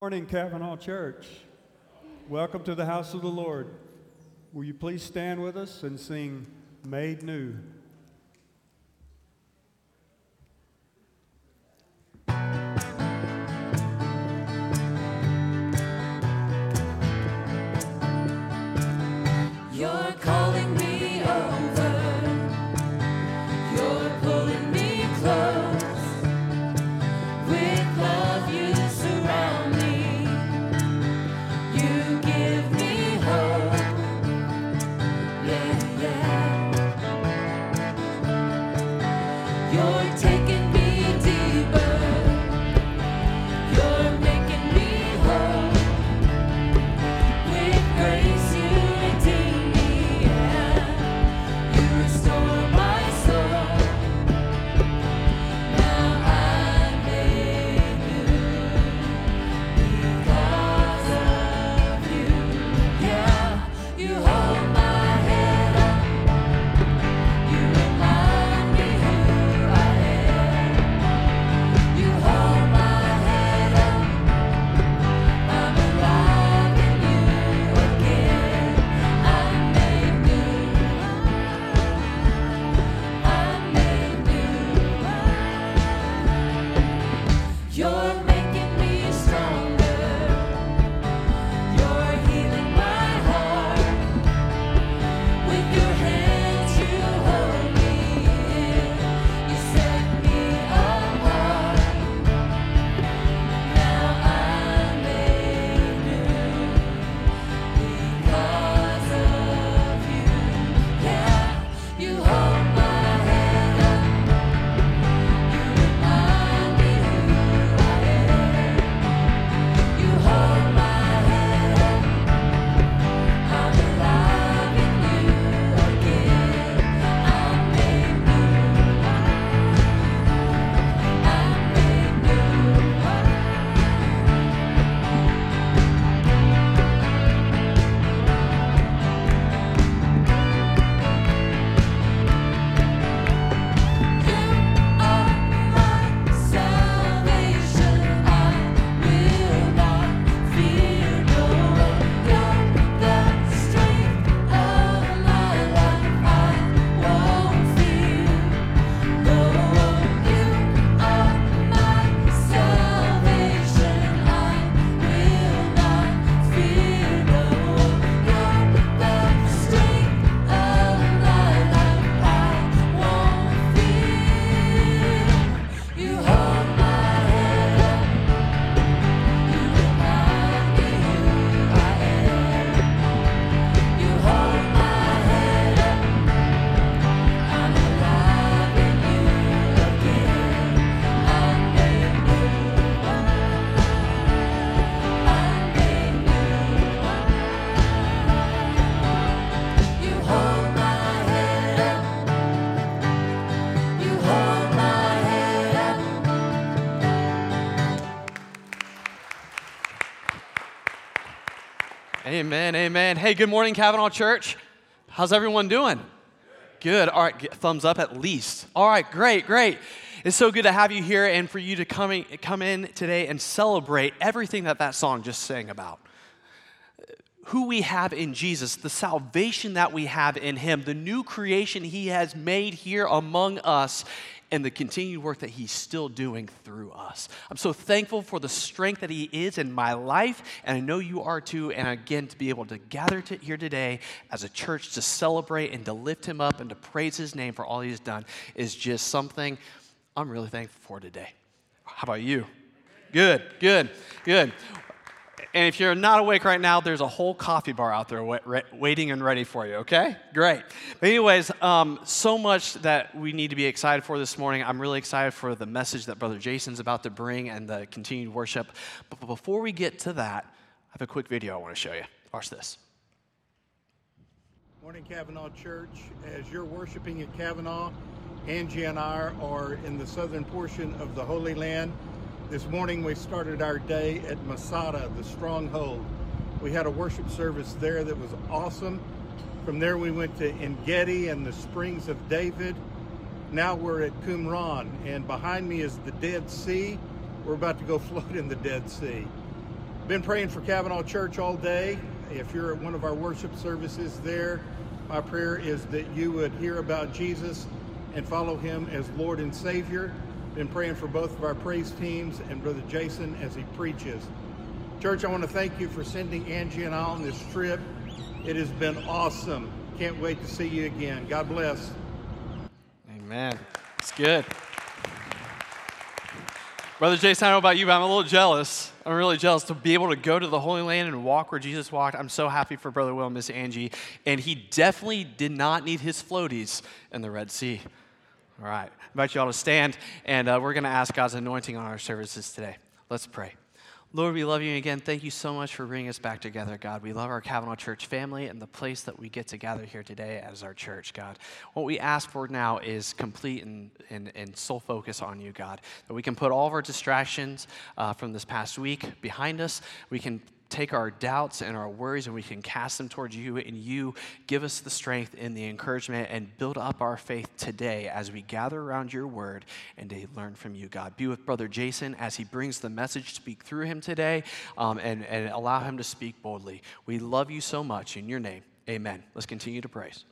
Morning, Cavanaugh Church. Welcome to the house of the Lord. Will you please stand with us and sing Made New? Amen, amen. Hey, good morning, Cavanaugh Church. How's everyone doing? Good. All right, thumbs up at least. All right, great, great. It's so good to have you here and for you to come in, come in today and celebrate everything that that song just sang about. Who we have in Jesus, the salvation that we have in Him, the new creation He has made here among us, and the continued work that He's still doing through us. I'm so thankful for the strength that He is in my life, and I know you are too. And again, to be able to gather to here today as a church to celebrate and to lift Him up and to praise His name for all He's done is just something I'm really thankful for today. How about you? Good, good, good. And if you're not awake right now, there's a whole coffee bar out there waiting and ready for you, okay? Great. But, anyways, um, so much that we need to be excited for this morning. I'm really excited for the message that Brother Jason's about to bring and the continued worship. But before we get to that, I have a quick video I want to show you. Watch this. Morning, Cavanaugh Church. As you're worshiping at Cavanaugh, Angie and I are in the southern portion of the Holy Land. This morning we started our day at Masada, the stronghold. We had a worship service there that was awesome. From there we went to Engedi and the Springs of David. Now we're at Qumran, and behind me is the Dead Sea. We're about to go float in the Dead Sea. Been praying for Cavanaugh Church all day. If you're at one of our worship services there, my prayer is that you would hear about Jesus and follow him as Lord and Savior. Been praying for both of our praise teams and Brother Jason as he preaches. Church, I want to thank you for sending Angie and I on this trip. It has been awesome. Can't wait to see you again. God bless. Amen. It's good. Brother Jason, I don't know about you, but I'm a little jealous. I'm really jealous to be able to go to the Holy Land and walk where Jesus walked. I'm so happy for Brother Will and Miss Angie. And he definitely did not need his floaties in the Red Sea. All right. I invite you all to stand, and uh, we're going to ask God's anointing on our services today. Let's pray. Lord, we love you again. Thank you so much for bringing us back together, God. We love our Cavanaugh Church family and the place that we get to gather here today as our church, God. What we ask for now is complete and, and, and sole focus on you, God. That we can put all of our distractions uh, from this past week behind us. We can take our doubts and our worries and we can cast them towards you and you give us the strength and the encouragement and build up our faith today as we gather around your word and to learn from you god. Be with brother jason as he brings the message speak through him today um, and, and allow him to speak boldly. We love you so much. In your name amen. Let's continue to praise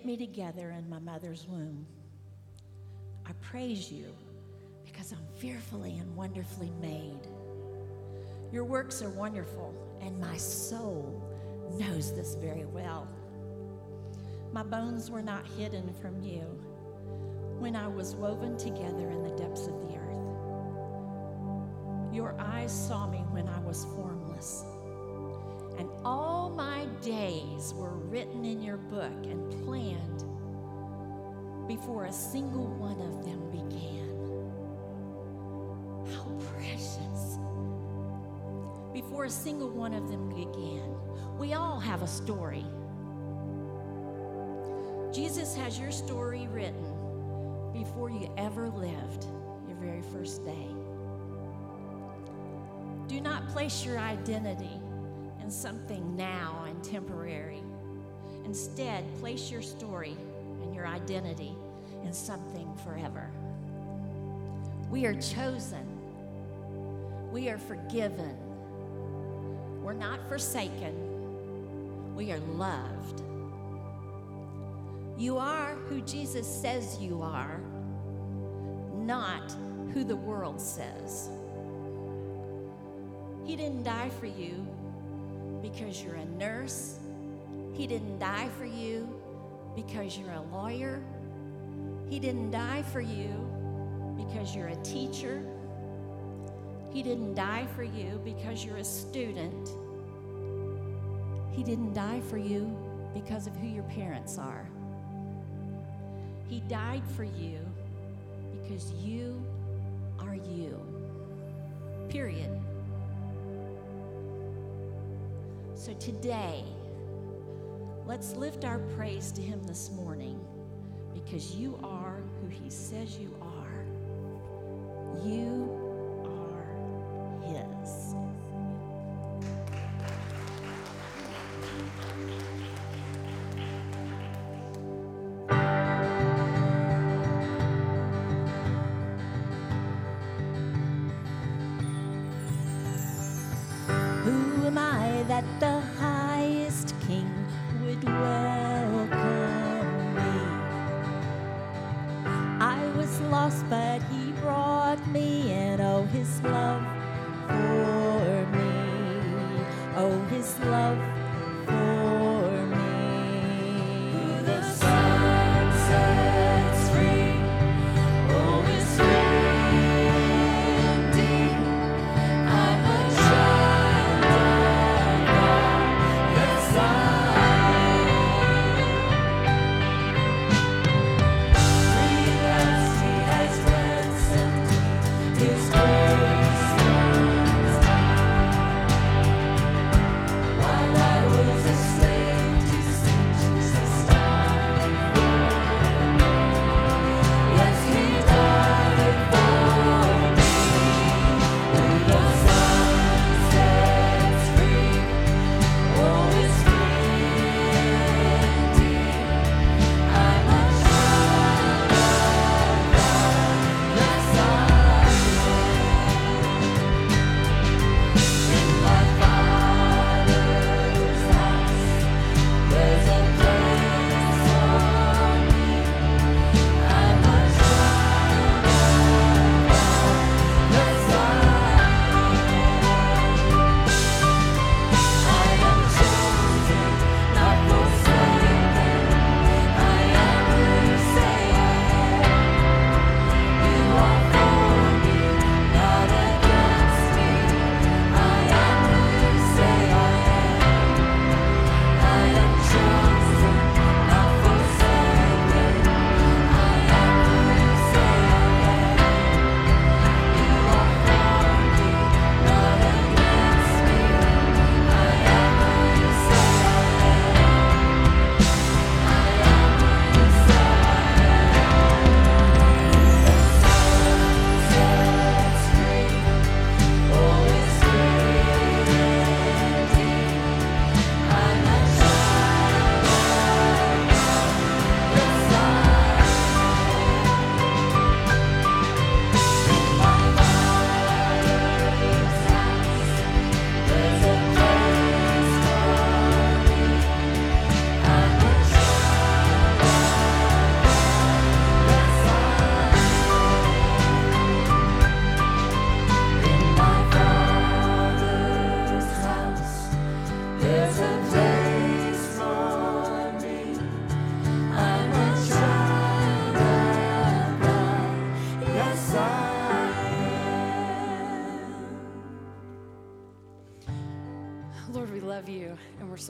knit me together in my mother's womb. I praise you because I'm fearfully and wonderfully made. Your works are wonderful, and my soul knows this very well. My bones were not hidden from you when I was woven together in the depths of the earth. Your eyes saw me when I was formless, and all my days were written in your book and planned before a single one of them began. How precious! Before a single one of them began. We all have a story. Jesus has your story written before you ever lived your very first day. Do not place your identity in something now and temporary. Instead, place your story and your identity in something forever. We are chosen. We are forgiven. We're not forsaken. We are loved. You are who Jesus says you are, not who the world says. He didn't die for you because you're a nurse. He didn't die for you because you're a lawyer. He didn't die for you because you're a teacher. He didn't die for you because you're a student. He didn't die for you because of who your parents are. He died for you because you are you. Period. So today, let's lift our praise to Him this morning because you are who He says you are. You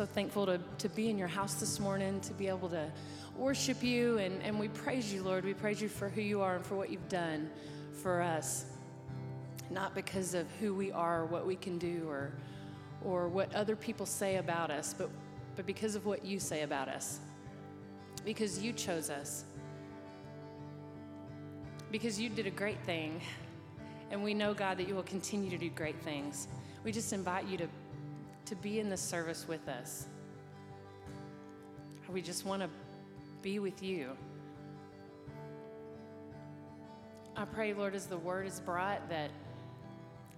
so thankful to, to be in your house this morning, to be able to worship you, and, and we praise you, Lord. We praise you for who you are and for what you've done for us. Not because of who we are, or what we can do, or, or what other people say about us, but, but because of what you say about us. Because you chose us. Because you did a great thing. And we know, God, that you will continue to do great things. We just invite you to, to be in this service with us. We just want to be with you. I pray, Lord, as the word is brought, that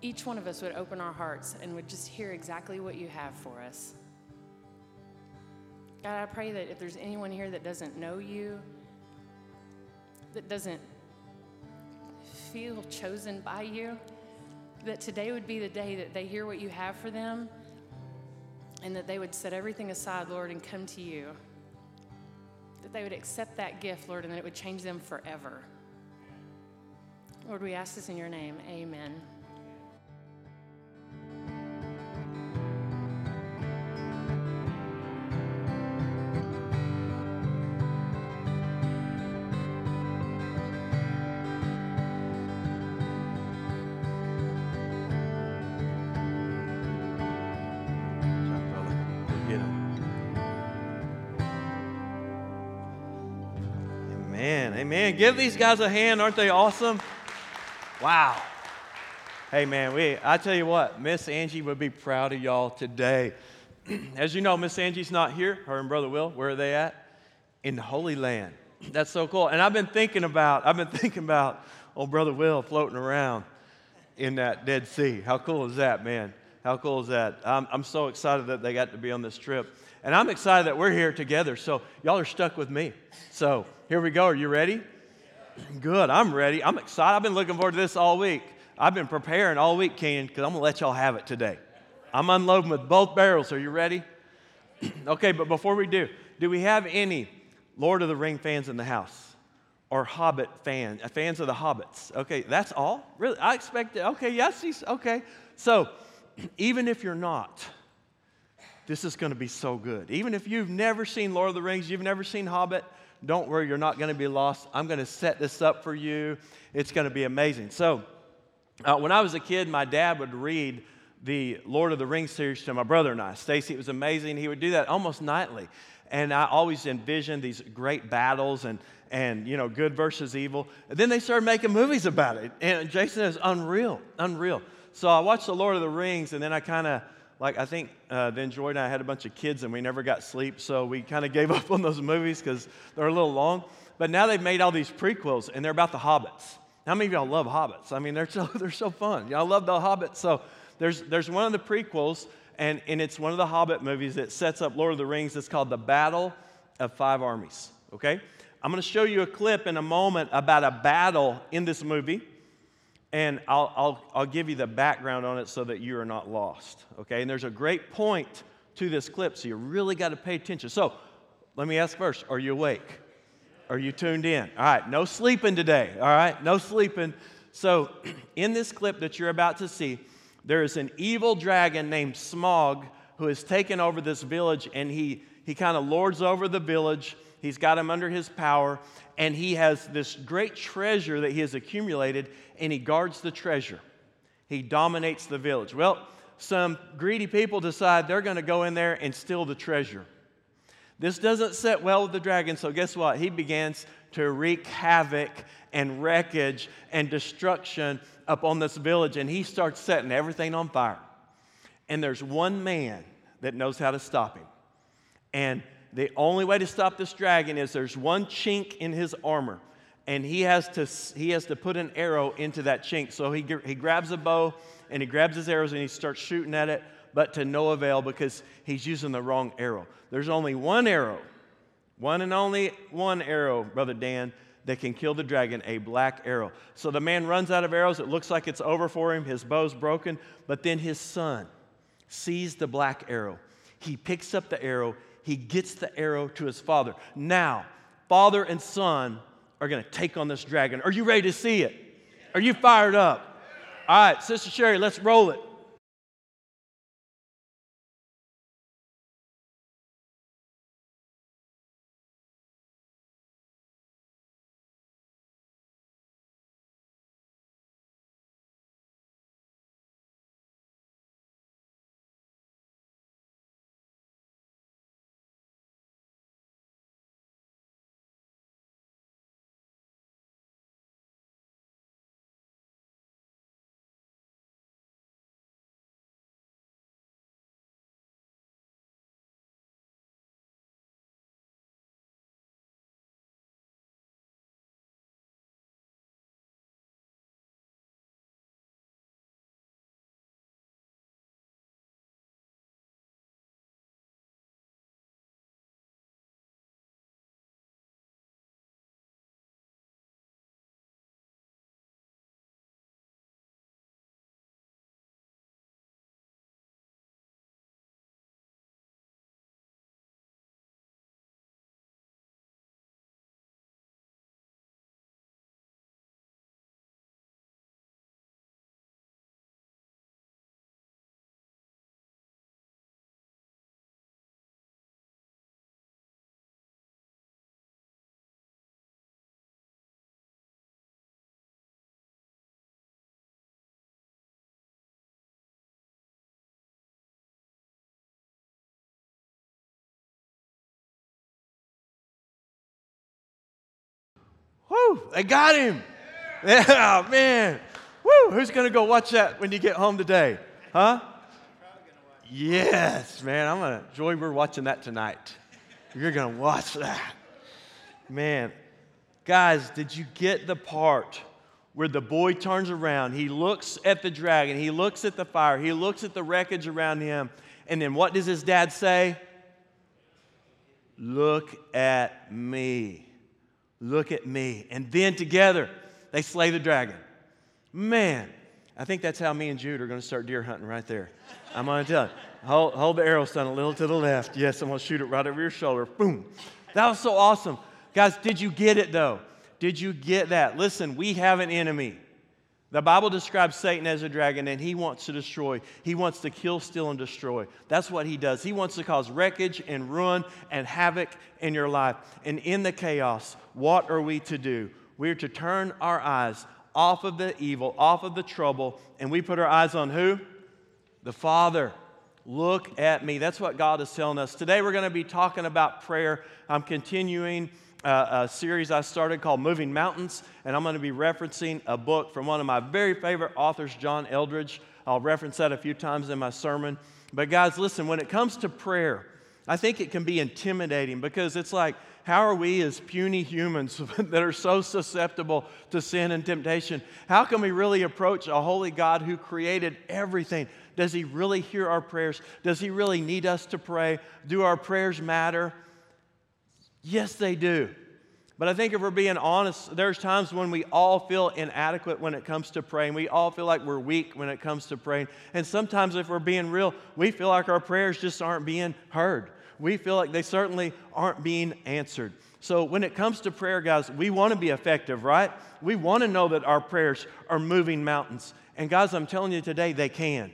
each one of us would open our hearts and would just hear exactly what you have for us. God, I pray that if there's anyone here that doesn't know you, that doesn't feel chosen by you, that today would be the day that they hear what you have for them and that they would set everything aside, Lord, and come to you. That they would accept that gift, Lord, and that it would change them forever. Lord, we ask this in your name. Amen. Amen. Give these guys a hand. Aren't they awesome? Wow. Hey, man, we, I tell you what, Miss Angie would be proud of y'all today. As you know, Miss Angie's not here. Her and Brother Will, where are they at? In the Holy Land. That's so cool. And I've been thinking about, I've been thinking about old Brother Will floating around in that Dead Sea. How cool is that, man? How cool is that? I'm, I'm so excited that they got to be on this trip. And I'm excited that we're here together. So y'all are stuck with me. So here we go. Are you ready? Good. I'm ready. I'm excited. I've been looking forward to this all week. I've been preparing all week, Ken, because I'm going to let y'all have it today. I'm unloading with both barrels. Are you ready? okay, but before we do, do we have any Lord of the Ring fans in the house? Or Hobbit fan, uh, fans of the Hobbits? Okay, that's all? Really? I expected, okay, yes, he's, okay. So, even if you're not, this is going to be so good. Even if you've never seen Lord of the Rings, you've never seen Hobbit, don't worry, you're not going to be lost. I'm going to set this up for you. It's going to be amazing. So, uh, when I was a kid, my dad would read the Lord of the Rings series to my brother and I. Stacy, it was amazing. He would do that almost nightly. And I always envisioned these great battles and, and you know, good versus evil. And then they started making movies about it. And Jason is unreal, unreal. So I watched the Lord of the Rings, and then I kind of, like, I think uh, then Joy and I had a bunch of kids, and we never got sleep. So we kind of gave up on those movies because they're a little long. But now they've made all these prequels, and they're about the hobbits. How many of y'all love hobbits? I mean, they're so, they're so fun. Y'all love the hobbits. So there's, there's one of the prequels, and, and it's one of the Hobbit movies that sets up Lord of the Rings. It's called The Battle of Five Armies. Okay? I'm going to show you a clip in a moment about a battle in this movie, and I'll, I'll, I'll give you the background on it so that you are not lost. Okay? And there's a great point to this clip, so you really got to pay attention. So let me ask first are you awake? Are you tuned in? All right, no sleeping today. All right, no sleeping. So, in this clip that you're about to see, there is an evil dragon named Smaug who has taken over this village and he, he kind of lords over the village. He's got him under his power and he has this great treasure that he has accumulated and he guards the treasure. He dominates the village. Well, some greedy people decide they're going to go in there and steal the treasure. This doesn't set well with the dragon, so guess what? He begins to wreak havoc and wreckage and destruction upon this village, and he starts setting everything on fire. And there's one man that knows how to stop him. And the only way to stop this dragon is there's one chink in his armor, and he has to, he has to put an arrow into that chink. So he, he grabs a bow and he grabs his arrows and he starts shooting at it, but to no avail because he's using the wrong arrow. There's only one arrow, one and only one arrow, Brother Dan, that can kill the dragon, a black arrow. So the man runs out of arrows. It looks like it's over for him. His bow's broken, but then his son sees the black arrow. He picks up the arrow, he gets the arrow to his father. Now, father and son are going to take on this dragon. Are you ready to see it? Are you fired up? All right, Sister Sherry, let's roll it. Woo, they got him. Yeah, man. Woo, who's going to go watch that when you get home today? Huh? Yes, man. I'm going to, Joy, we're watching that tonight. You're going to watch that. Man, guys, did you get the part where the boy turns around? He looks at the dragon, he looks at the fire, he looks at the wreckage around him, and then what does his dad say? Look at me. Look at me. And then together, they slay the dragon. Man, I think that's how me and Jude are going to start deer hunting right there. I'm going to tell you. Hold, hold the arrow stand a little to the left. Yes, I'm going to shoot it right over your shoulder. Boom. That was so awesome. Guys, did you get it though? Did you get that? Listen, we have an enemy. The Bible describes Satan as a dragon, and he wants to destroy. He wants to kill, steal, and destroy. That's what he does. He wants to cause wreckage and ruin and havoc in your life. And in the chaos, what are we to do? We're to turn our eyes off of the evil, off of the trouble, and we put our eyes on who? The Father. Look at me. That's what God is telling us. Today we're going to be talking about prayer. I'm continuing uh, a series I started called Moving Mountains, and I'm going to be referencing a book from one of my very favorite authors, John Eldredge. I'll reference that a few times in my sermon. But, guys, listen, when it comes to prayer, I think it can be intimidating because it's like, how are we as puny humans that are so susceptible to sin and temptation? How can we really approach a holy God who created everything? Does He really hear our prayers? Does He really need us to pray? Do our prayers matter? Yes, they do. But I think if we're being honest, there's times when we all feel inadequate when it comes to praying. We all feel like we're weak when it comes to praying. And sometimes, if we're being real, we feel like our prayers just aren't being heard. We feel like they certainly aren't being answered. So, when it comes to prayer, guys, we want to be effective, right? We want to know that our prayers are moving mountains. And, guys, I'm telling you today, they can.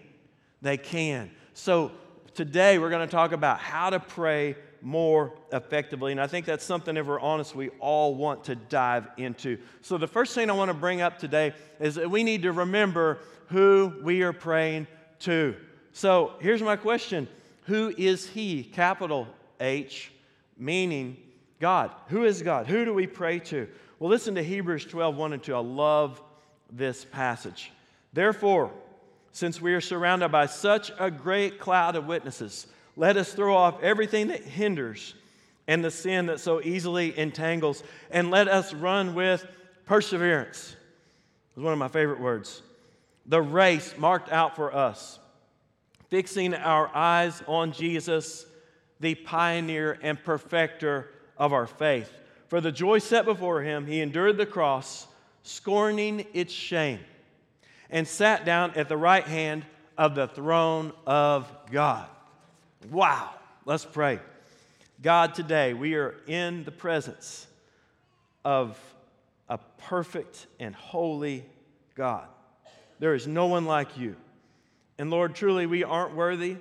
They can. So, today we're going to talk about how to pray more effectively. And I think that's something, if we're honest, we all want to dive into. So, the first thing I want to bring up today is that we need to remember who we are praying to. So, here's my question Who is He? Capital H, meaning God. Who is God? Who do we pray to? Well, listen to Hebrews 12 1 and 2. I love this passage. Therefore, since we are surrounded by such a great cloud of witnesses, let us throw off everything that hinders and the sin that so easily entangles, and let us run with perseverance. It's one of my favorite words. The race marked out for us, fixing our eyes on Jesus, the pioneer and perfecter of our faith. For the joy set before him, he endured the cross, scorning its shame, and sat down at the right hand of the throne of God. Wow. Let's pray. God, today we are in the presence of a perfect and holy God. There is no one like you. And Lord, truly, we aren't worthy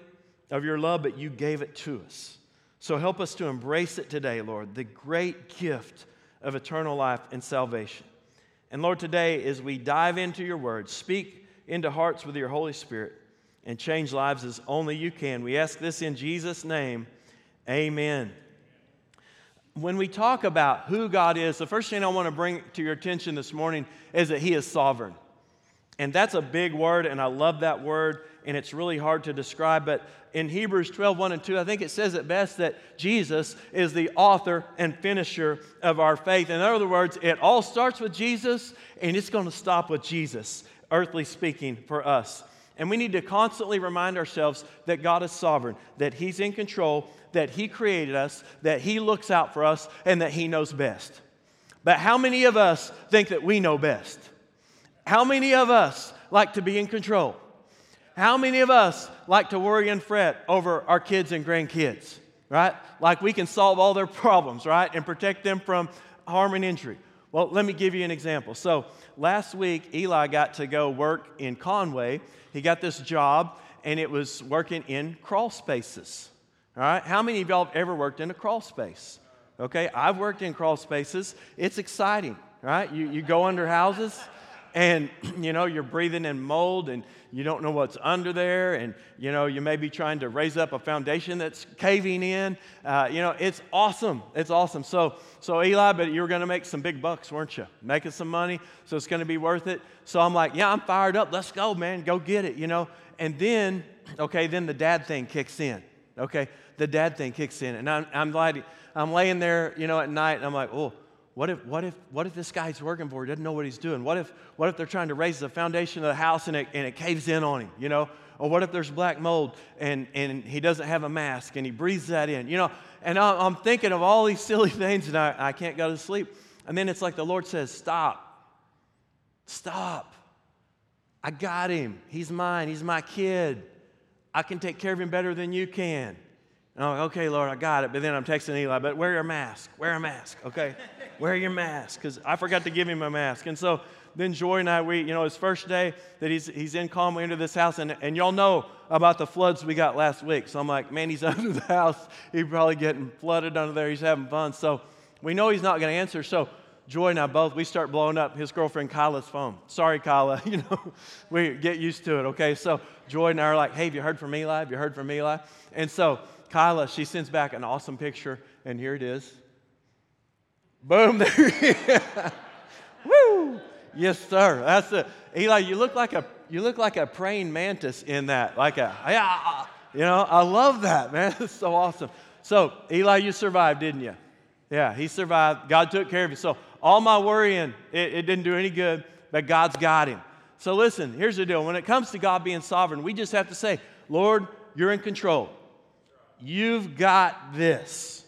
of your love, but you gave it to us. So help us to embrace it today, Lord, the great gift of eternal life and salvation. And Lord, today, as we dive into your word, speak into hearts with your Holy Spirit and change lives as only you can. We ask this in Jesus' name. Amen. When we talk about who God is, the first thing I want to bring to your attention this morning is that He is sovereign. And that's a big word, and I love that word, and it's really hard to describe. But in Hebrews 12, 1 and 2, I think it says it best that Jesus is the author and finisher of our faith. In other words, it all starts with Jesus, and it's going to stop with Jesus, earthly speaking, for us. And we need to constantly remind ourselves that God is sovereign, that He's in control, that He created us, that He looks out for us, and that He knows best. But how many of us think that we know best? How many of us like to be in control? How many of us like to worry and fret over our kids and grandkids, right? Like we can solve all their problems, right? And protect them from harm and injury. Well, let me give you an example. So, last week, Eli got to go work in Conway. He got this job, and it was working in crawl spaces. All right? How many of y'all have ever worked in a crawl space? Okay, I've worked in crawl spaces. It's exciting, right? You, you go under houses, and you know you're breathing in mold and you don't know what's under there and you know you may be trying to raise up a foundation that's caving in. Uh, you know it's awesome. It's awesome. So so eli but you were going to make some big bucks weren't you? Making some money so it's going to be worth it. So i'm like yeah i'm fired up. Let's go man. Go get it you know? And then okay then the dad thing kicks in okay? The dad thing kicks in and i'm, I'm like i'm laying there you know at night and i'm like oh what if, what if, what if this guy's working for, doesn't know what he's doing? What if, what if they're trying to raise the foundation of the house and it, and it caves in on him, you know? Or what if there's black mold and, and he doesn't have a mask and he breathes that in, you know? And I'm thinking of all these silly things and I, I can't go to sleep. And then it's like the Lord says, Stop. Stop. I got him. He's mine. He's my kid. I can take care of him better than you can. And I'm like, okay, Lord, I got it. But then I'm texting Eli, but wear your mask. Wear a mask, okay? wear your mask, because I forgot to give him a mask. And so then Joy and I, we, you know, his first day that he's, he's in calm, we enter this house, and, and y'all know about the floods we got last week. So I'm like, man, he's under the house. He's probably getting flooded under there. He's having fun. So we know he's not going to answer. So Joy and I both, we start blowing up his girlfriend Kyla's phone. Sorry, Kyla, you know, we get used to it, okay? So Joy and I are like, hey, have you heard from Eli? Have you heard from Eli? And so Kyla, she sends back an awesome picture, and here it is. Boom, there. Woo! Yes, sir. That's it. Eli, you look like a you look like a praying mantis in that. Like a yeah, you know, I love that, man. It's so awesome. So, Eli, you survived, didn't you? Yeah, he survived. God took care of you. So all my worrying, it, it didn't do any good, but God's got him. So listen, here's the deal. When it comes to God being sovereign, we just have to say, Lord, you're in control. You've got this.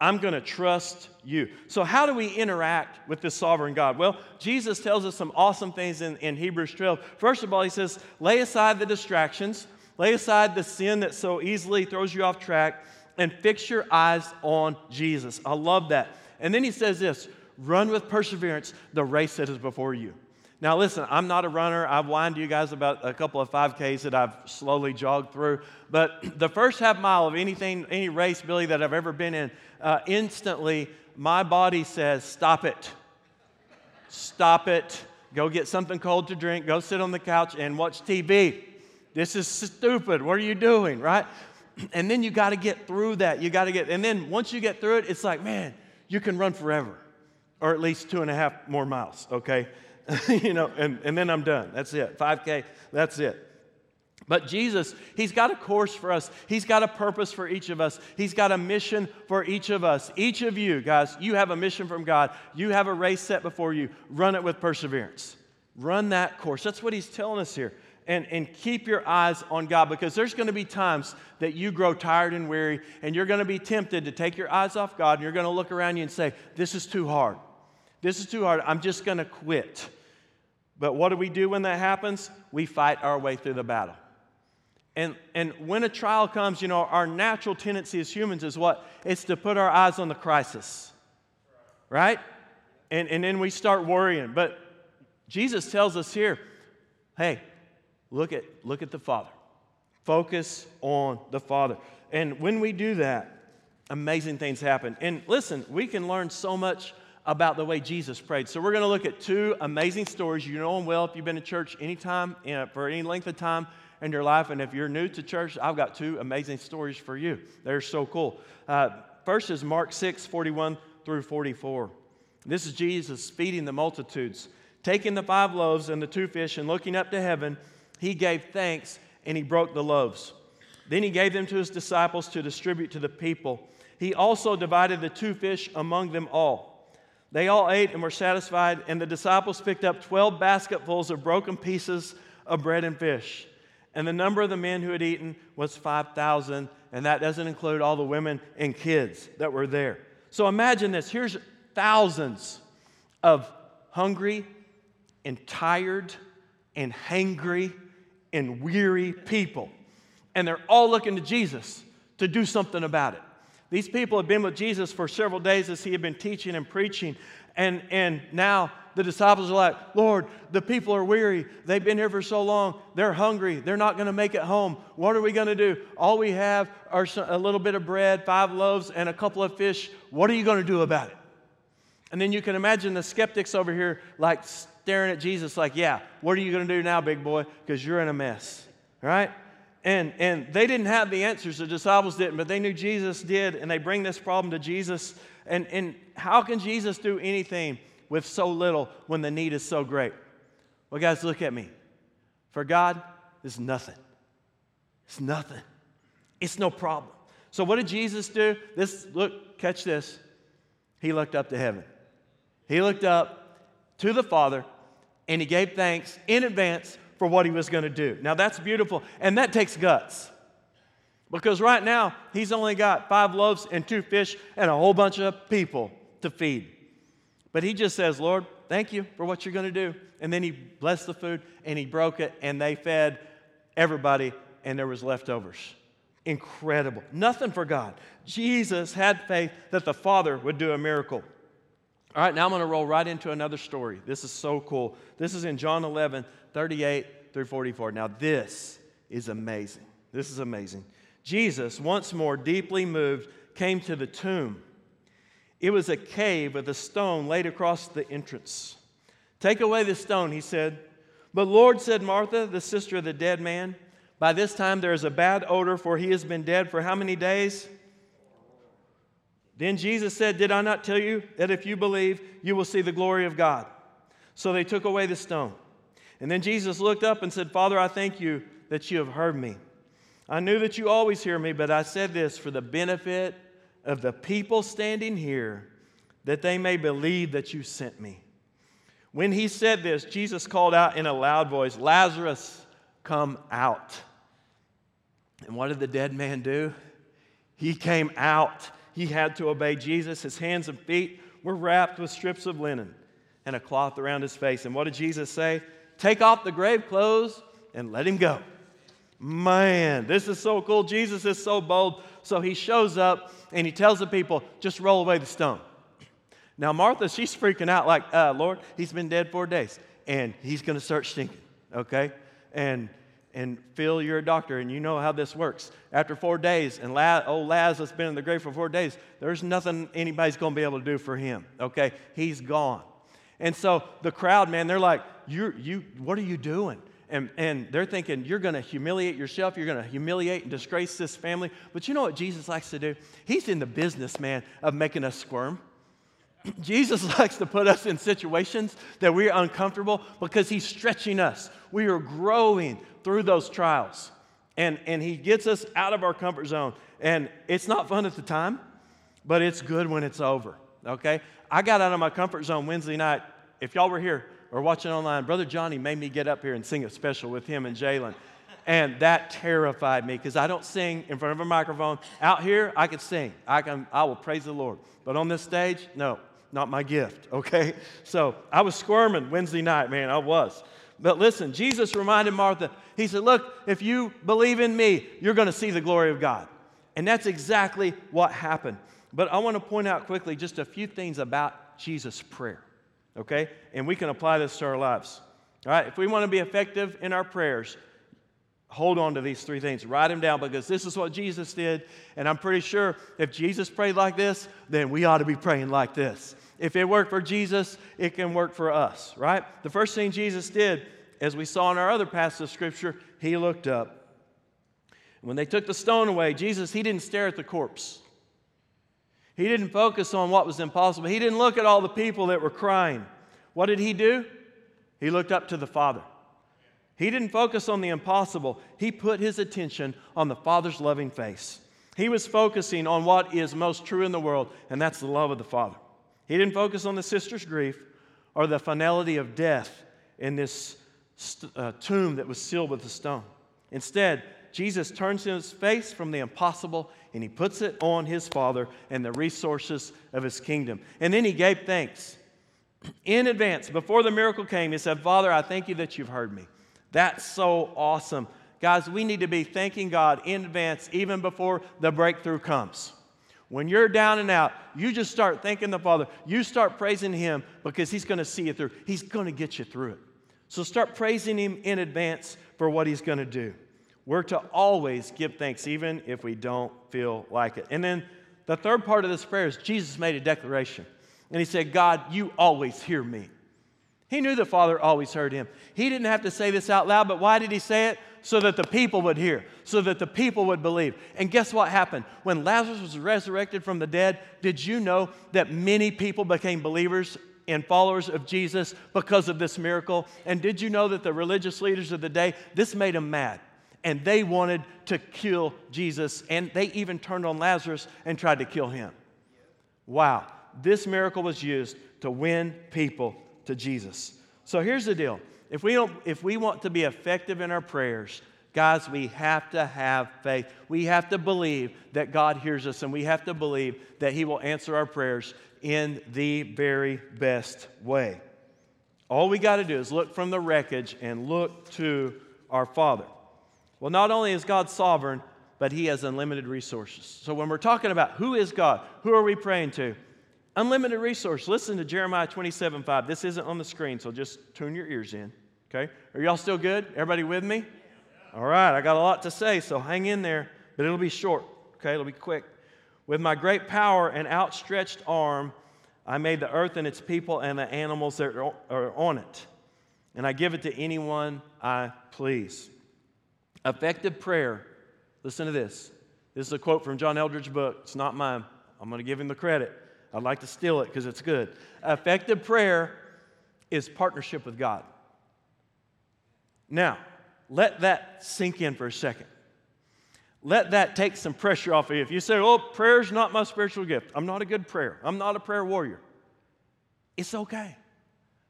I'm going to trust you. So, how do we interact with this sovereign God? Well, Jesus tells us some awesome things in, in Hebrews 12. First of all, he says, lay aside the distractions, lay aside the sin that so easily throws you off track, and fix your eyes on Jesus. I love that. And then he says this run with perseverance the race that is before you. Now, listen, I'm not a runner. I've whined to you guys about a couple of 5Ks that I've slowly jogged through. But the first half mile of anything, any race, Billy, that I've ever been in, uh, instantly my body says, Stop it. Stop it. Go get something cold to drink. Go sit on the couch and watch TV. This is stupid. What are you doing, right? And then you got to get through that. You got to get, and then once you get through it, it's like, man, you can run forever, or at least two and a half more miles, okay? you know, and, and then I'm done. That's it. 5K, that's it. But Jesus, He's got a course for us. He's got a purpose for each of us. He's got a mission for each of us. Each of you, guys, you have a mission from God. You have a race set before you. Run it with perseverance. Run that course. That's what He's telling us here. And, and keep your eyes on God because there's going to be times that you grow tired and weary, and you're going to be tempted to take your eyes off God, and you're going to look around you and say, This is too hard. This is too hard. I'm just going to quit. But what do we do when that happens? We fight our way through the battle. And, and when a trial comes, you know, our natural tendency as humans is what? It's to put our eyes on the crisis, right? And, and then we start worrying. But Jesus tells us here hey, look at, look at the Father. Focus on the Father. And when we do that, amazing things happen. And listen, we can learn so much about the way Jesus prayed. So we're going to look at two amazing stories. You know them well if you've been to church anytime, for any length of time in your life. And if you're new to church, I've got two amazing stories for you. They're so cool. Uh, first is Mark 6, 41 through 44. This is Jesus feeding the multitudes. Taking the five loaves and the two fish and looking up to heaven, he gave thanks and he broke the loaves. Then he gave them to his disciples to distribute to the people. He also divided the two fish among them all. They all ate and were satisfied, and the disciples picked up 12 basketfuls of broken pieces of bread and fish. And the number of the men who had eaten was 5,000, and that doesn't include all the women and kids that were there. So imagine this here's thousands of hungry and tired and hangry and weary people. And they're all looking to Jesus to do something about it. These people had been with Jesus for several days as he had been teaching and preaching. And, and now the disciples are like, Lord, the people are weary. They've been here for so long. They're hungry. They're not going to make it home. What are we going to do? All we have are a little bit of bread, five loaves, and a couple of fish. What are you going to do about it? And then you can imagine the skeptics over here, like staring at Jesus, like, yeah, what are you going to do now, big boy? Because you're in a mess, right? And, and they didn't have the answers, the disciples didn't, but they knew Jesus did, and they bring this problem to Jesus. And, and how can Jesus do anything with so little when the need is so great? Well, guys, look at me. For God, it's nothing. It's nothing. It's no problem. So, what did Jesus do? This, look, catch this. He looked up to heaven. He looked up to the Father and he gave thanks in advance for what he was going to do. Now, that's beautiful, and that takes guts. Because right now, he's only got five loaves and two fish and a whole bunch of people to feed. But he just says, Lord, thank you for what you're going to do. And then he blessed the food and he broke it and they fed everybody and there was leftovers. Incredible. Nothing for God. Jesus had faith that the Father would do a miracle. All right, now I'm going to roll right into another story. This is so cool. This is in John 11, 38 through 44. Now, this is amazing. This is amazing. Jesus, once more deeply moved, came to the tomb. It was a cave with a stone laid across the entrance. Take away the stone, he said. But Lord, said Martha, the sister of the dead man, by this time there is a bad odor, for he has been dead for how many days? Then Jesus said, Did I not tell you that if you believe, you will see the glory of God? So they took away the stone. And then Jesus looked up and said, Father, I thank you that you have heard me. I knew that you always hear me, but I said this for the benefit of the people standing here, that they may believe that you sent me. When he said this, Jesus called out in a loud voice, Lazarus, come out. And what did the dead man do? He came out. He had to obey Jesus. His hands and feet were wrapped with strips of linen and a cloth around his face. And what did Jesus say? Take off the grave clothes and let him go. Man, this is so cool. Jesus is so bold. So he shows up and he tells the people, just roll away the stone. Now, Martha, she's freaking out, like, uh, Lord, he's been dead four days and he's going to start stinking, okay? And and Phil, you're a doctor, and you know how this works. After four days, and La- old Laz has been in the grave for four days, there's nothing anybody's going to be able to do for him. Okay, he's gone. And so the crowd, man, they're like, "You, you, what are you doing?" And and they're thinking you're going to humiliate yourself. You're going to humiliate and disgrace this family. But you know what Jesus likes to do? He's in the business, man, of making us squirm. Jesus likes to put us in situations that we're uncomfortable because he's stretching us. We are growing through those trials. And, and he gets us out of our comfort zone. And it's not fun at the time, but it's good when it's over. Okay? I got out of my comfort zone Wednesday night. If y'all were here or watching online, Brother Johnny made me get up here and sing a special with him and Jalen. And that terrified me because I don't sing in front of a microphone. Out here, I can sing. I, can, I will praise the Lord. But on this stage, no, not my gift, okay? So I was squirming Wednesday night, man, I was. But listen, Jesus reminded Martha, He said, Look, if you believe in me, you're going to see the glory of God. And that's exactly what happened. But I want to point out quickly just a few things about Jesus' prayer, okay? And we can apply this to our lives. All right, if we want to be effective in our prayers, hold on to these three things. Write them down because this is what Jesus did. And I'm pretty sure if Jesus prayed like this, then we ought to be praying like this. If it worked for Jesus, it can work for us, right? The first thing Jesus did, as we saw in our other passage of scripture, he looked up. When they took the stone away, Jesus, he didn't stare at the corpse. He didn't focus on what was impossible. He didn't look at all the people that were crying. What did he do? He looked up to the Father. He didn't focus on the impossible. He put his attention on the Father's loving face. He was focusing on what is most true in the world, and that's the love of the Father. He didn't focus on the sister's grief or the finality of death in this st- uh, tomb that was sealed with a stone. Instead, Jesus turns his face from the impossible and he puts it on his Father and the resources of his kingdom. And then he gave thanks. In advance, before the miracle came, he said, Father, I thank you that you've heard me. That's so awesome. Guys, we need to be thanking God in advance, even before the breakthrough comes. When you're down and out, you just start thanking the Father. You start praising Him because He's going to see you through. He's going to get you through it. So start praising Him in advance for what He's going to do. We're to always give thanks, even if we don't feel like it. And then the third part of this prayer is Jesus made a declaration. And he said, God, you always hear me. He knew the Father always heard him. He didn't have to say this out loud, but why did he say it? So that the people would hear, so that the people would believe. And guess what happened? When Lazarus was resurrected from the dead, did you know that many people became believers and followers of Jesus because of this miracle? And did you know that the religious leaders of the day, this made them mad? And they wanted to kill Jesus, and they even turned on Lazarus and tried to kill him. Wow, this miracle was used to win people to Jesus. So here's the deal. If we, don't, if we want to be effective in our prayers, guys, we have to have faith. We have to believe that God hears us, and we have to believe that He will answer our prayers in the very best way. All we got to do is look from the wreckage and look to our Father. Well, not only is God sovereign, but He has unlimited resources. So when we're talking about who is God, who are we praying to? Unlimited resource. Listen to Jeremiah 27 5. This isn't on the screen, so just tune your ears in. Okay? Are y'all still good? Everybody with me? All right, I got a lot to say, so hang in there, but it'll be short. Okay, it'll be quick. With my great power and outstretched arm, I made the earth and its people and the animals that are on it, and I give it to anyone I please. Effective prayer. Listen to this. This is a quote from John Eldredge's book. It's not mine. I'm going to give him the credit. I'd like to steal it because it's good. Effective prayer is partnership with God. Now, let that sink in for a second. Let that take some pressure off of you. If you say, oh, prayer's not my spiritual gift, I'm not a good prayer, I'm not a prayer warrior, it's okay.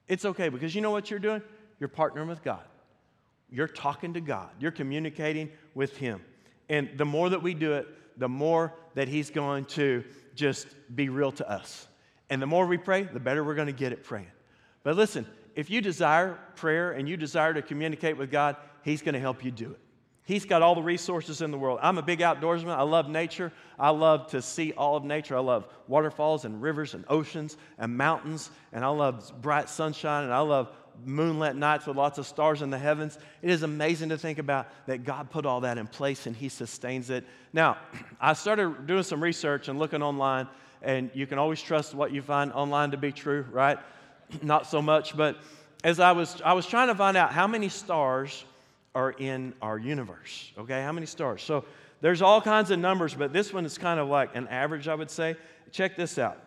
It's okay because you know what you're doing? You're partnering with God. You're talking to God. You're communicating with Him. And the more that we do it, the more that He's going to just be real to us. And the more we pray, the better we're going to get at praying. But listen, if you desire prayer and you desire to communicate with God, He's going to help you do it. He's got all the resources in the world. I'm a big outdoorsman. I love nature. I love to see all of nature. I love waterfalls and rivers and oceans and mountains. And I love bright sunshine. And I love moonlit nights with lots of stars in the heavens. It is amazing to think about that God put all that in place and He sustains it. Now, I started doing some research and looking online, and you can always trust what you find online to be true, right? Not so much, but as I was, I was trying to find out how many stars are in our universe, okay? How many stars? So there's all kinds of numbers, but this one is kind of like an average, I would say. Check this out.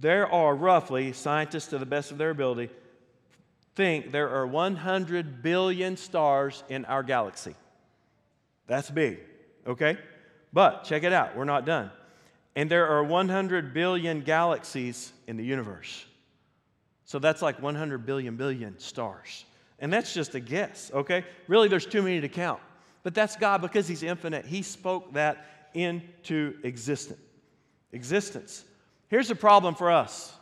There are roughly, scientists to the best of their ability, think there are 100 billion stars in our galaxy. That's big, okay? But check it out, we're not done. And there are 100 billion galaxies in the universe. So that's like 100 billion billion stars. And that's just a guess, okay? Really, there's too many to count. But that's God because He's infinite. He spoke that into existence. Existence. Here's the problem for us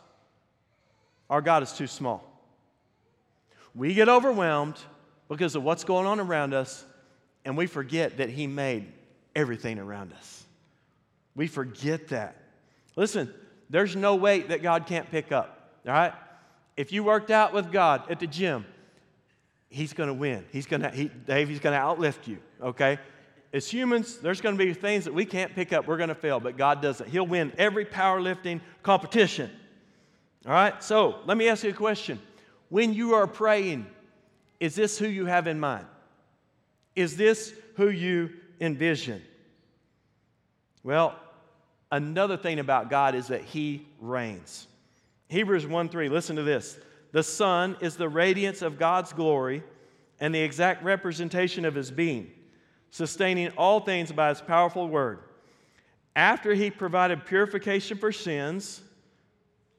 our God is too small. We get overwhelmed because of what's going on around us, and we forget that He made everything around us. We forget that. Listen, there's no weight that God can't pick up, all right? If you worked out with God at the gym, He's going to win. He's going to, he, Dave, He's going to outlift you, okay? As humans, there's going to be things that we can't pick up. We're going to fail, but God doesn't. He'll win every powerlifting competition. All right? So let me ask you a question. When you are praying, is this who you have in mind? Is this who you envision? Well, another thing about God is that He reigns. Hebrews 1 3, listen to this. The Son is the radiance of God's glory and the exact representation of His being, sustaining all things by His powerful word. After He provided purification for sins,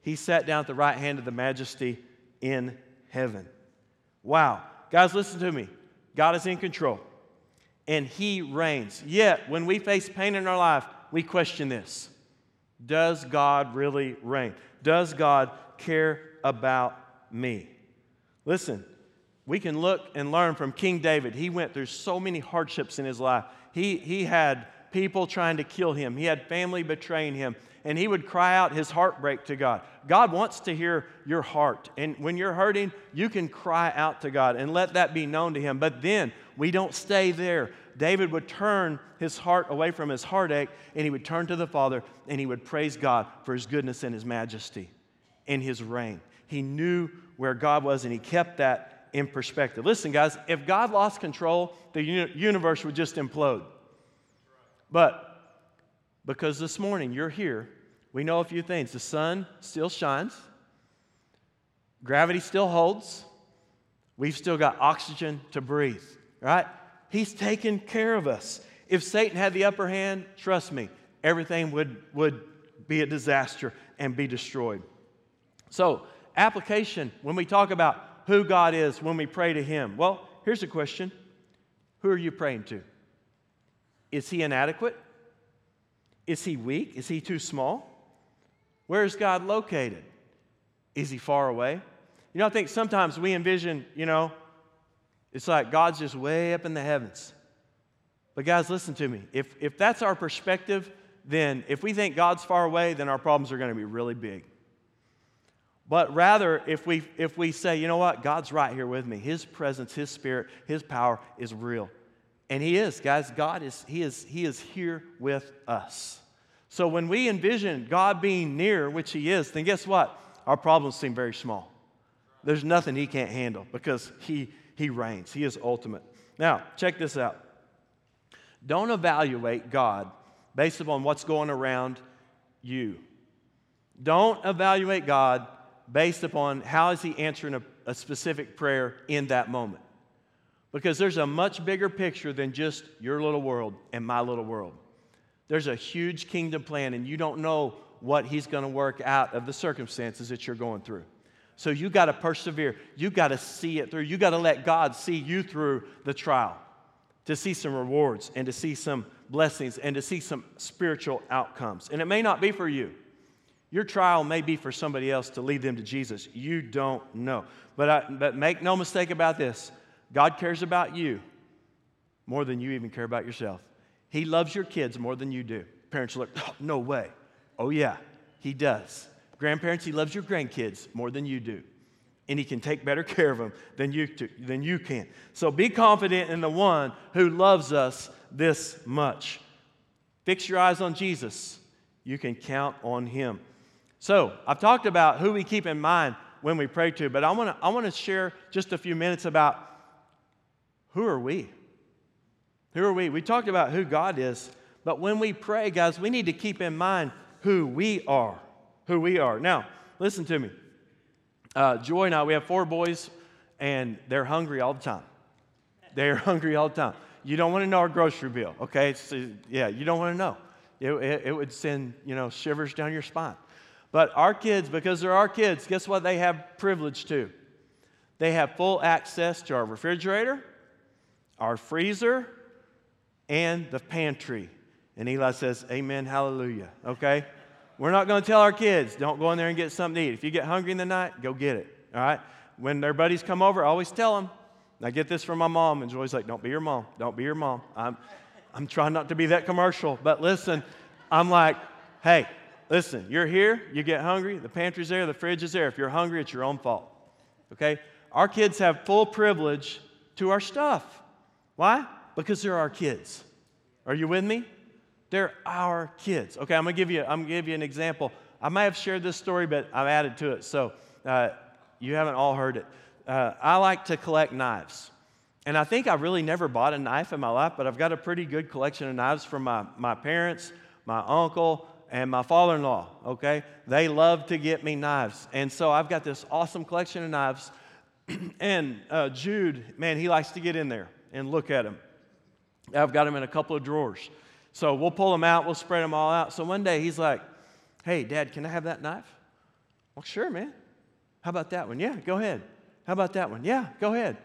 He sat down at the right hand of the majesty in heaven. Wow. Guys, listen to me. God is in control and He reigns. Yet, when we face pain in our life, we question this Does God really reign? Does God care about me? Listen, we can look and learn from King David. He went through so many hardships in his life. He, he had people trying to kill him, he had family betraying him, and he would cry out his heartbreak to God. God wants to hear your heart. And when you're hurting, you can cry out to God and let that be known to him. But then we don't stay there. David would turn his heart away from his heartache and he would turn to the Father and he would praise God for his goodness and his majesty. in his reign. He knew where God was and he kept that in perspective. Listen, guys, if God lost control, the universe would just implode. But because this morning you're here, we know a few things. The sun still shines, gravity still holds, we've still got oxygen to breathe, right? He's taken care of us. If Satan had the upper hand, trust me, everything would, would be a disaster and be destroyed. So, application when we talk about who God is, when we pray to Him, well, here's a question Who are you praying to? Is He inadequate? Is He weak? Is He too small? Where is God located? Is He far away? You know, I think sometimes we envision, you know, it's like God's just way up in the heavens. But, guys, listen to me. If, if that's our perspective, then if we think God's far away, then our problems are going to be really big. But rather, if we, if we say, you know what, God's right here with me, His presence, His spirit, His power is real. And He is, guys, God is, He is, He is here with us. So when we envision God being near, which He is, then guess what? Our problems seem very small. There's nothing He can't handle because He, he reigns, He is ultimate. Now, check this out. Don't evaluate God based upon what's going around you. Don't evaluate God based upon how is he answering a, a specific prayer in that moment. Because there's a much bigger picture than just your little world and my little world. There's a huge kingdom plan, and you don't know what he's going to work out of the circumstances that you're going through. So you got to persevere. You got to see it through. You got to let God see you through the trial to see some rewards and to see some blessings and to see some spiritual outcomes. And it may not be for you. Your trial may be for somebody else to lead them to Jesus. You don't know. But, I, but make no mistake about this God cares about you more than you even care about yourself. He loves your kids more than you do. Parents are like, oh, no way. Oh, yeah, He does. Grandparents, He loves your grandkids more than you do. And He can take better care of them than you, to, than you can. So be confident in the one who loves us this much. Fix your eyes on Jesus. You can count on Him. So, I've talked about who we keep in mind when we pray to, but I want to I want to share just a few minutes about who are we? Who are we? We talked about who God is, but when we pray, guys, we need to keep in mind who we are. Who we are. Now, listen to me. Uh, Joy and I, we have four boys, and they're hungry all the time. They're hungry all the time. You don't want to know our grocery bill, okay? So, yeah, you don't want to know. It, it, it would send, you know, shivers down your spine. But our kids, because they're our kids, guess what they have privilege to? They have full access to our refrigerator, our freezer, and the pantry. And Eli says, Amen, hallelujah. Okay? We're not going to tell our kids, don't go in there and get something to eat. If you get hungry in the night, go get it. All right? When their buddies come over, I always tell them. I get this from my mom, and Joy's like, Don't be your mom. Don't be your mom. I'm, I'm trying not to be that commercial. But listen, I'm like, Hey, listen, you're here, you get hungry, the pantry's there, the fridge is there. If you're hungry, it's your own fault. Okay? Our kids have full privilege to our stuff. Why? Because they're our kids. Are you with me? They're our kids. Okay, I'm gonna give you. I'm gonna give you an example. I might have shared this story, but I've added to it, so uh, you haven't all heard it. Uh, I like to collect knives, and I think I really never bought a knife in my life, but I've got a pretty good collection of knives from my my parents, my uncle, and my father-in-law. Okay, they love to get me knives, and so I've got this awesome collection of knives. and uh, Jude, man, he likes to get in there and look at them. I've got them in a couple of drawers. So we'll pull them out, we'll spread them all out. So one day he's like, Hey, Dad, can I have that knife? Well, sure, man. How about that one? Yeah, go ahead. How about that one? Yeah, go ahead.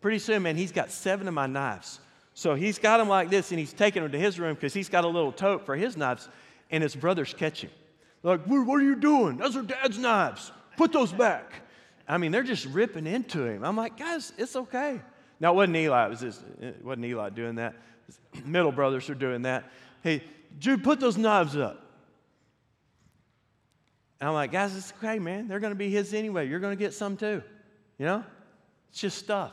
Pretty soon, man, he's got seven of my knives. So he's got them like this, and he's taking them to his room because he's got a little tote for his knives, and his brothers catch him. They're like, what are you doing? Those are Dad's knives. Put those back. I mean, they're just ripping into him. I'm like, guys, it's okay. Now, it wasn't Eli. It, was his, it wasn't Eli doing that. His middle brothers are doing that. Hey, Jude, put those knives up. And I'm like, guys, it's okay, man. They're going to be his anyway. You're going to get some too. You know? It's just stuff.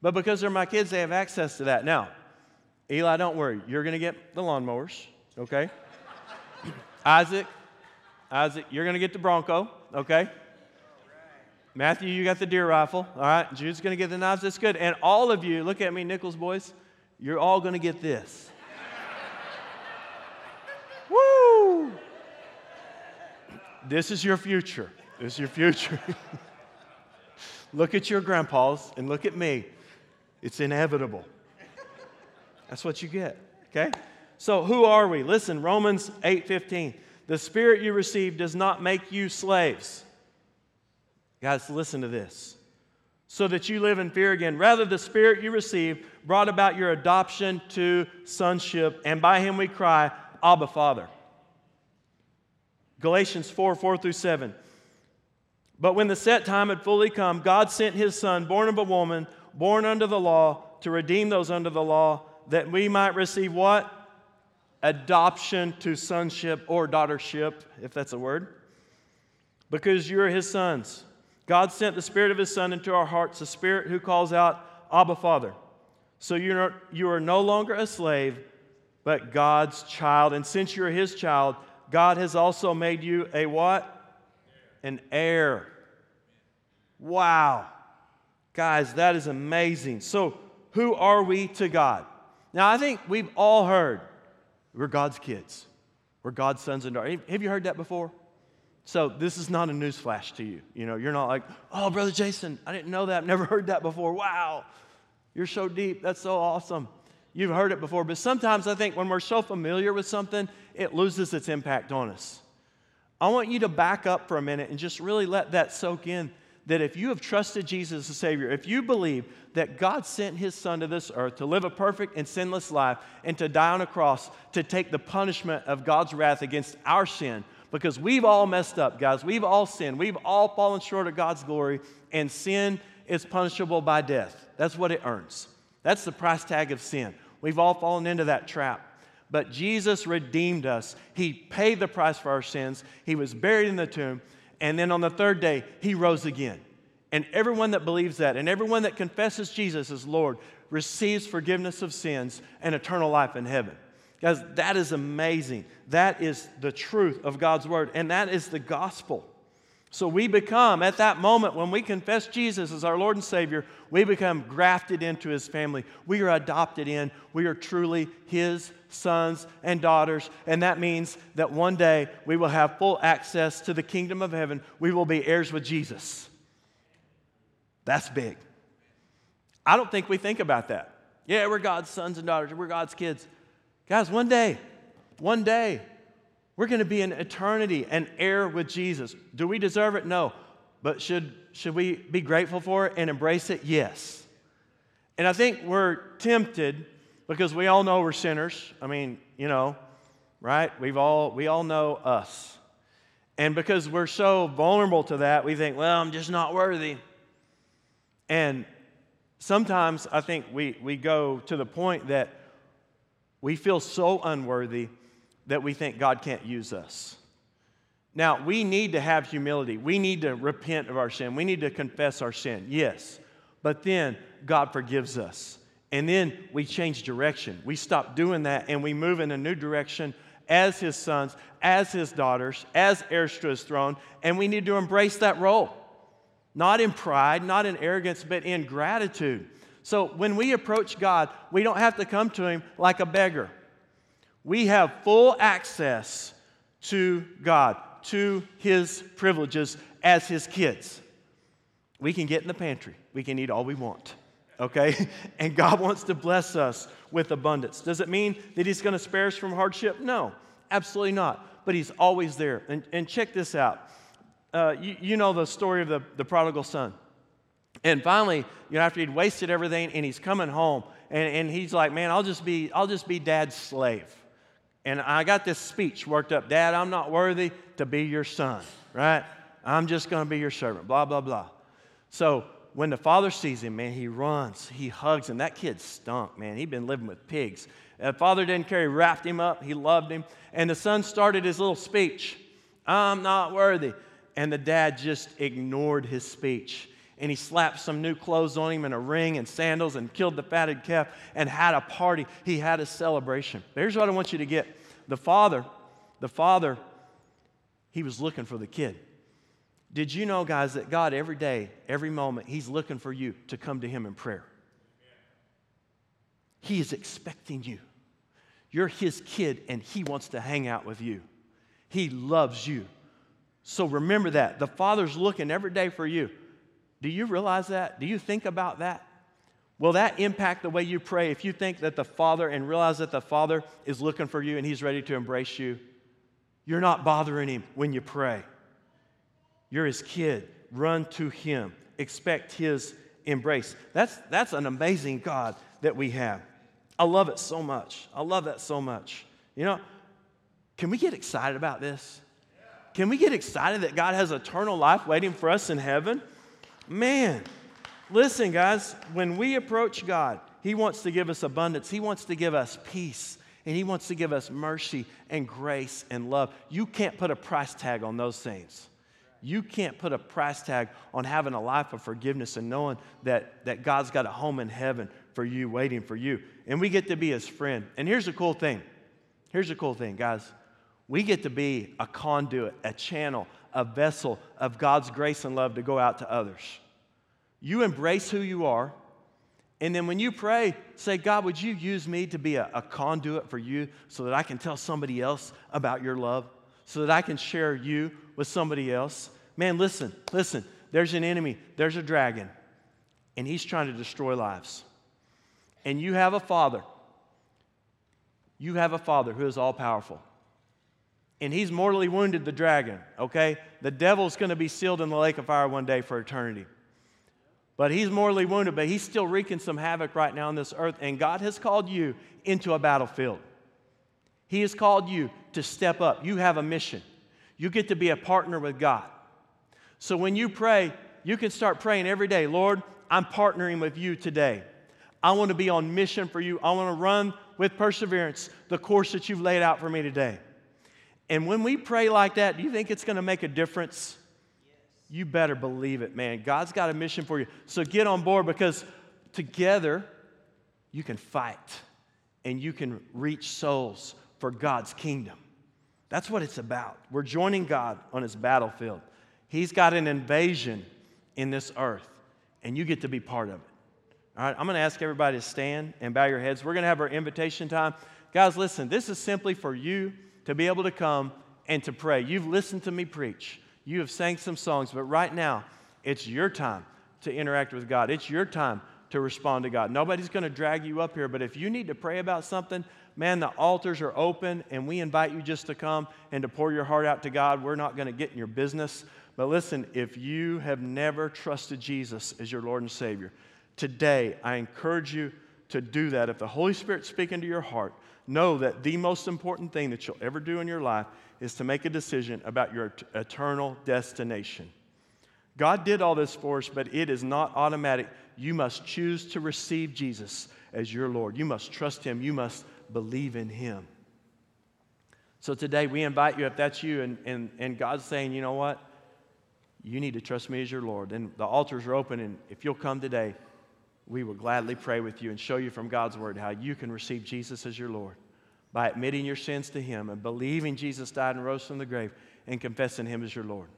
But because they're my kids, they have access to that. Now, Eli, don't worry. You're going to get the lawnmowers, okay? Isaac, Isaac, you're going to get the Bronco, okay? Matthew, you got the deer rifle. All right. Jude's going to get the knives. That's good. And all of you, look at me, Nichols boys, you're all going to get this. Woo! This is your future. This is your future. look at your grandpas and look at me. It's inevitable. That's what you get. Okay? So who are we? Listen, Romans 8:15. The spirit you received does not make you slaves. Guys, listen to this. So that you live in fear again. Rather, the spirit you received brought about your adoption to sonship, and by him we cry, Abba, Father. Galatians 4 4 through 7. But when the set time had fully come, God sent his son, born of a woman, born under the law, to redeem those under the law, that we might receive what? Adoption to sonship or daughtership, if that's a word. Because you are his sons. God sent the Spirit of his Son into our hearts, the Spirit who calls out, Abba, Father. So you are no longer a slave, but God's child. And since you're his child, God has also made you a what? An heir. Wow. Guys, that is amazing. So, who are we to God? Now, I think we've all heard we're God's kids, we're God's sons and daughters. Have you heard that before? So, this is not a newsflash to you. You know, you're not like, oh, Brother Jason, I didn't know that. I've never heard that before. Wow, you're so deep. That's so awesome. You've heard it before. But sometimes I think when we're so familiar with something, it loses its impact on us. I want you to back up for a minute and just really let that soak in that if you have trusted Jesus as Savior, if you believe that God sent His Son to this earth to live a perfect and sinless life and to die on a cross to take the punishment of God's wrath against our sin, because we've all messed up, guys. We've all sinned. We've all fallen short of God's glory, and sin is punishable by death. That's what it earns. That's the price tag of sin. We've all fallen into that trap. But Jesus redeemed us. He paid the price for our sins. He was buried in the tomb. And then on the third day, he rose again. And everyone that believes that and everyone that confesses Jesus as Lord receives forgiveness of sins and eternal life in heaven. Guys, that is amazing. That is the truth of God's word, and that is the gospel. So we become, at that moment when we confess Jesus as our Lord and Savior, we become grafted into His family. We are adopted in. We are truly His sons and daughters. And that means that one day we will have full access to the kingdom of heaven. We will be heirs with Jesus. That's big. I don't think we think about that. Yeah, we're God's sons and daughters, we're God's kids. Guys, one day, one day, we're going to be in eternity and heir with Jesus. Do we deserve it? No. But should, should we be grateful for it and embrace it? Yes. And I think we're tempted because we all know we're sinners. I mean, you know, right? We've all, we all know us. And because we're so vulnerable to that, we think, well, I'm just not worthy. And sometimes I think we, we go to the point that we feel so unworthy that we think God can't use us. Now, we need to have humility. We need to repent of our sin. We need to confess our sin, yes. But then God forgives us. And then we change direction. We stop doing that and we move in a new direction as His sons, as His daughters, as heirs to His throne. And we need to embrace that role. Not in pride, not in arrogance, but in gratitude. So when we approach God, we don't have to come to Him like a beggar. We have full access to God, to His privileges as His kids. We can get in the pantry, we can eat all we want, okay? And God wants to bless us with abundance. Does it mean that He's going to spare us from hardship? No, absolutely not. But He's always there. And, and check this out. Uh, you, you know the story of the, the prodigal son. And finally, you know, after he'd wasted everything and he's coming home, and, and he's like, Man, I'll just be, I'll just be dad's slave. And I got this speech worked up Dad, I'm not worthy to be your son, right? I'm just to be your servant, blah, blah, blah. So when the father sees him, man, he runs, he hugs him. That kid stunk, man. He'd been living with pigs. The father didn't care. He wrapped him up, he loved him. And the son started his little speech I'm not worthy. And the dad just ignored his speech. And he slapped some new clothes on him and a ring and sandals and killed the fatted calf and had a party. He had a celebration. Here's what I want you to get the father, the father, he was looking for the kid. Did you know, guys, that God every day, every moment, He's looking for you to come to Him in prayer? He is expecting you. You're His kid, and He wants to hang out with you. He loves you. So remember that. The Father's looking every day for you. Do you realize that? Do you think about that? Will that impact the way you pray if you think that the Father and realize that the Father is looking for you and He's ready to embrace you? You're not bothering Him when you pray. You're His kid. Run to Him. Expect His embrace. That's, that's an amazing God that we have. I love it so much. I love that so much. You know, can we get excited about this? Can we get excited that God has eternal life waiting for us in heaven? Man, listen, guys, when we approach God, He wants to give us abundance, He wants to give us peace, and He wants to give us mercy and grace and love. You can't put a price tag on those things. You can't put a price tag on having a life of forgiveness and knowing that, that God's got a home in heaven for you, waiting for you. And we get to be His friend. And here's the cool thing. Here's the cool thing, guys. We get to be a conduit, a channel, a vessel of God's grace and love to go out to others. You embrace who you are. And then when you pray, say, God, would you use me to be a, a, conduit for you so that I can tell somebody else about your love, so that I can share you with somebody else? Man, listen, listen. There's an enemy, there's a dragon, and he's trying to destroy lives. And you have a father. You have a father who is all powerful and he's mortally wounded the dragon, okay? The devil's gonna be sealed in the lake of fire one day for eternity. But he's mortally wounded, but he's still wreaking some havoc right now on this earth, and God has called you into a battlefield. He has called you to step up. You have a mission. You get to be a partner with God. So when you pray, you can start praying every day Lord, I'm partnering with you today. I want to be on mission for you. I want to run with perseverance the course that you've laid out for me today. And when we pray like that, do you think it's going to make a difference? You better believe it, man. God's got a mission for you. So get on board because together you can fight and you can reach souls for God's kingdom. That's what it's about. We're joining God on his battlefield. He's got an invasion in this earth, and you get to be part of it. All right, I'm going to ask everybody to stand and bow your heads. We're going to have our invitation time. Guys, listen, this is simply for you to be able to come and to pray. You've listened to me preach, you have sang some songs, but right now, it's your time to interact with God. It's your time to respond to God. Nobody's going to drag you up here, but if you need to pray about something, man, the altars are open and we invite you just to come and to pour your heart out to God. We're not going to get in your business. But listen, if you have never trusted Jesus as your Lord and Savior, today I encourage you to do that. If the Holy Spirit's speaking to your heart, know that the most important thing that you'll ever do in your life is to make a decision about your eternal destination. God did all this for us, but it is not automatic. You must choose to receive Jesus as your Lord. You must trust Him. You must believe in Him. So today we invite you, if that's you, and, and, and God's saying, you know what? You need to trust me as your Lord. And the altars are open, and if you'll come today, we will gladly pray with you and show you from God's Word how you can receive Jesus as your Lord by admitting your sins to Him and believing Jesus died and rose from the grave and confessing Him as your Lord.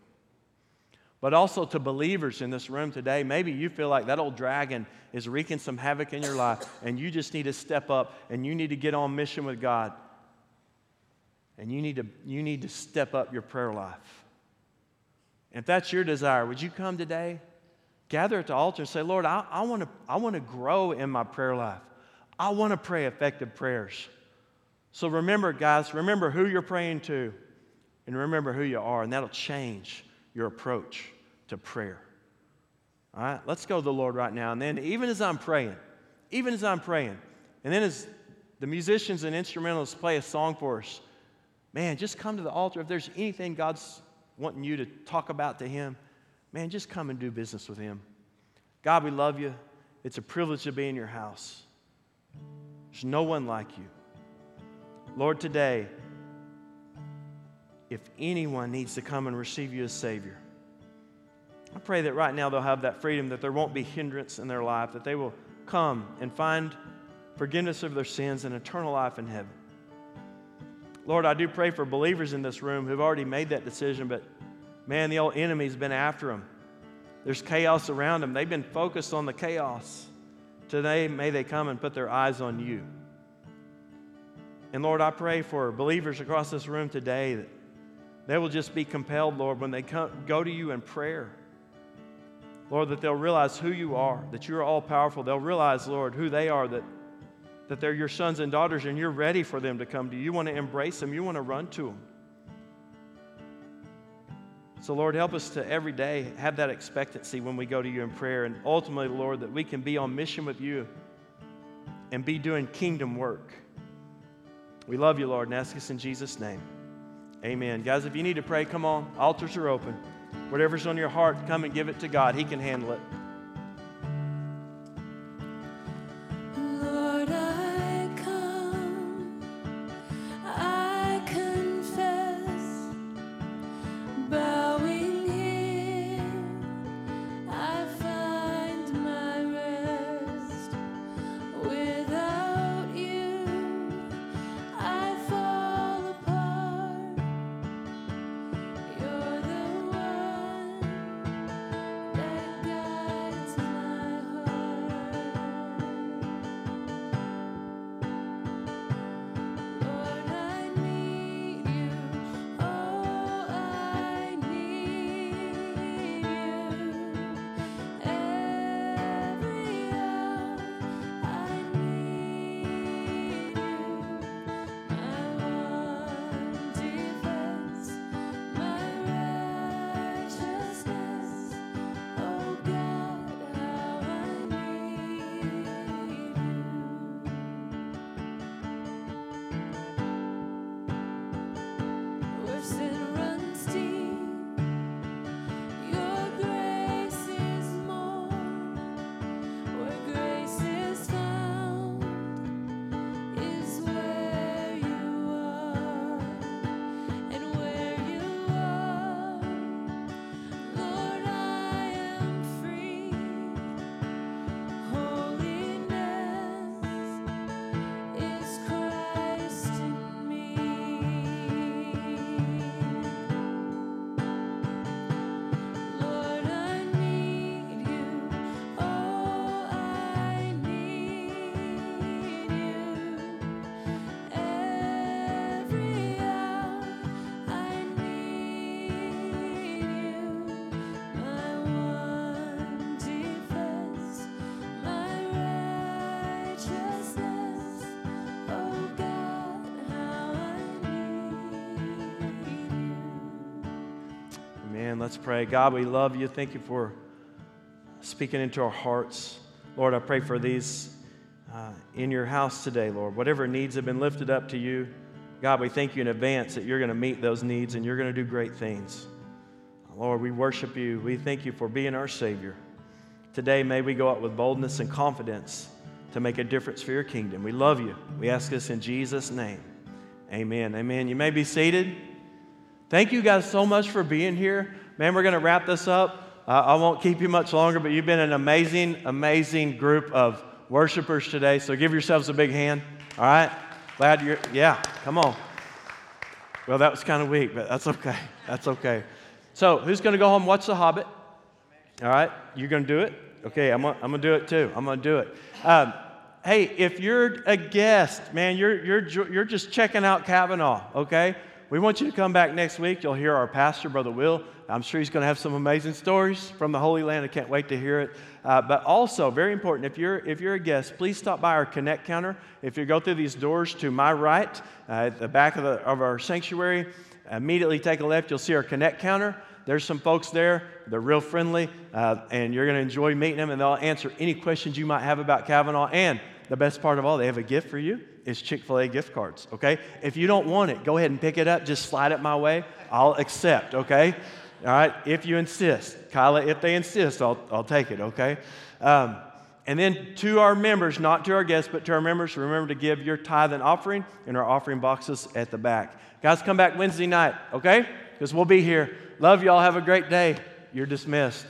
But also to believers in this room today, maybe you feel like that old dragon is wreaking some havoc in your life and you just need to step up and you need to get on mission with God. And you need to, you need to step up your prayer life. If that's your desire, would you come today? Gather at the altar and say, Lord, I, I want to I wanna grow in my prayer life. I want to pray effective prayers. So remember, guys, remember who you're praying to and remember who you are, and that'll change your approach to prayer. All right, let's go to the Lord right now. And then, even as I'm praying, even as I'm praying, and then as the musicians and instrumentalists play a song for us, man, just come to the altar. If there's anything God's wanting you to talk about to Him, man, just come and do business with Him. God, we love you. It's a privilege to be in your house. There's no one like you. Lord, today, if anyone needs to come and receive you as Savior, I pray that right now they'll have that freedom, that there won't be hindrance in their life, that they will come and find forgiveness of their sins and eternal life in heaven. Lord, I do pray for believers in this room who've already made that decision, but Man, the old enemy's been after them. There's chaos around them. They've been focused on the chaos. Today, may they come and put their eyes on you. And Lord, I pray for believers across this room today that they will just be compelled, Lord, when they come, go to you in prayer. Lord, that they'll realize who you are, that you're all powerful. They'll realize, Lord, who they are, that, that they're your sons and daughters, and you're ready for them to come to you. You want to embrace them, you want to run to them. So, Lord, help us to every day have that expectancy when we go to you in prayer. And ultimately, Lord, that we can be on mission with you and be doing kingdom work. We love you, Lord, and ask us in Jesus' name. Amen. Guys, if you need to pray, come on. Altars are open. Whatever's on your heart, come and give it to God. He can handle it. Let's pray. God, we love you. Thank you for speaking into our hearts. Lord, I pray for these uh, in your house today, Lord. Whatever needs have been lifted up to you, God, we thank you in advance that you're going to meet those needs and you're going to do great things. Lord, we worship you. We thank you for being our Savior. Today, may we go out with boldness and confidence to make a difference for your kingdom. We love you. We ask this in Jesus' name. Amen. Amen. You may be seated. Thank you guys so much for being here. Man, we're going to wrap this up. Uh, I won't keep you much longer, but you've been an amazing, amazing group of worshipers today. So give yourselves a big hand. All right? Glad you're, yeah, come on. Well, that was kind of weak, but that's okay. That's okay. So, who's going to go home watch The Hobbit? All right? You're going to do it? Okay, I'm going I'm to do it too. I'm going to do it. Um, hey, if you're a guest, man, you're, you're, you're just checking out Cavanaugh, okay? We want you to come back next week. You'll hear our pastor, Brother Will. I'm sure he's going to have some amazing stories from the Holy Land. I can't wait to hear it. Uh, but also, very important, if you're, if you're a guest, please stop by our Connect counter. If you go through these doors to my right, uh, at the back of, the, of our sanctuary, immediately take a left, you'll see our Connect counter. There's some folks there. They're real friendly, uh, and you're going to enjoy meeting them, and they'll answer any questions you might have about Cavanaugh. And the best part of all, they have a gift for you. It's Chick fil A gift cards, okay? If you don't want it, go ahead and pick it up. Just slide it my way. I'll accept, okay? All right, if you insist. Kyla, if they insist, I'll, I'll take it, okay? Um, and then to our members, not to our guests, but to our members, remember to give your tithe and offering in our offering boxes at the back. Guys, come back Wednesday night, okay? Because we'll be here. Love y'all. Have a great day. You're dismissed.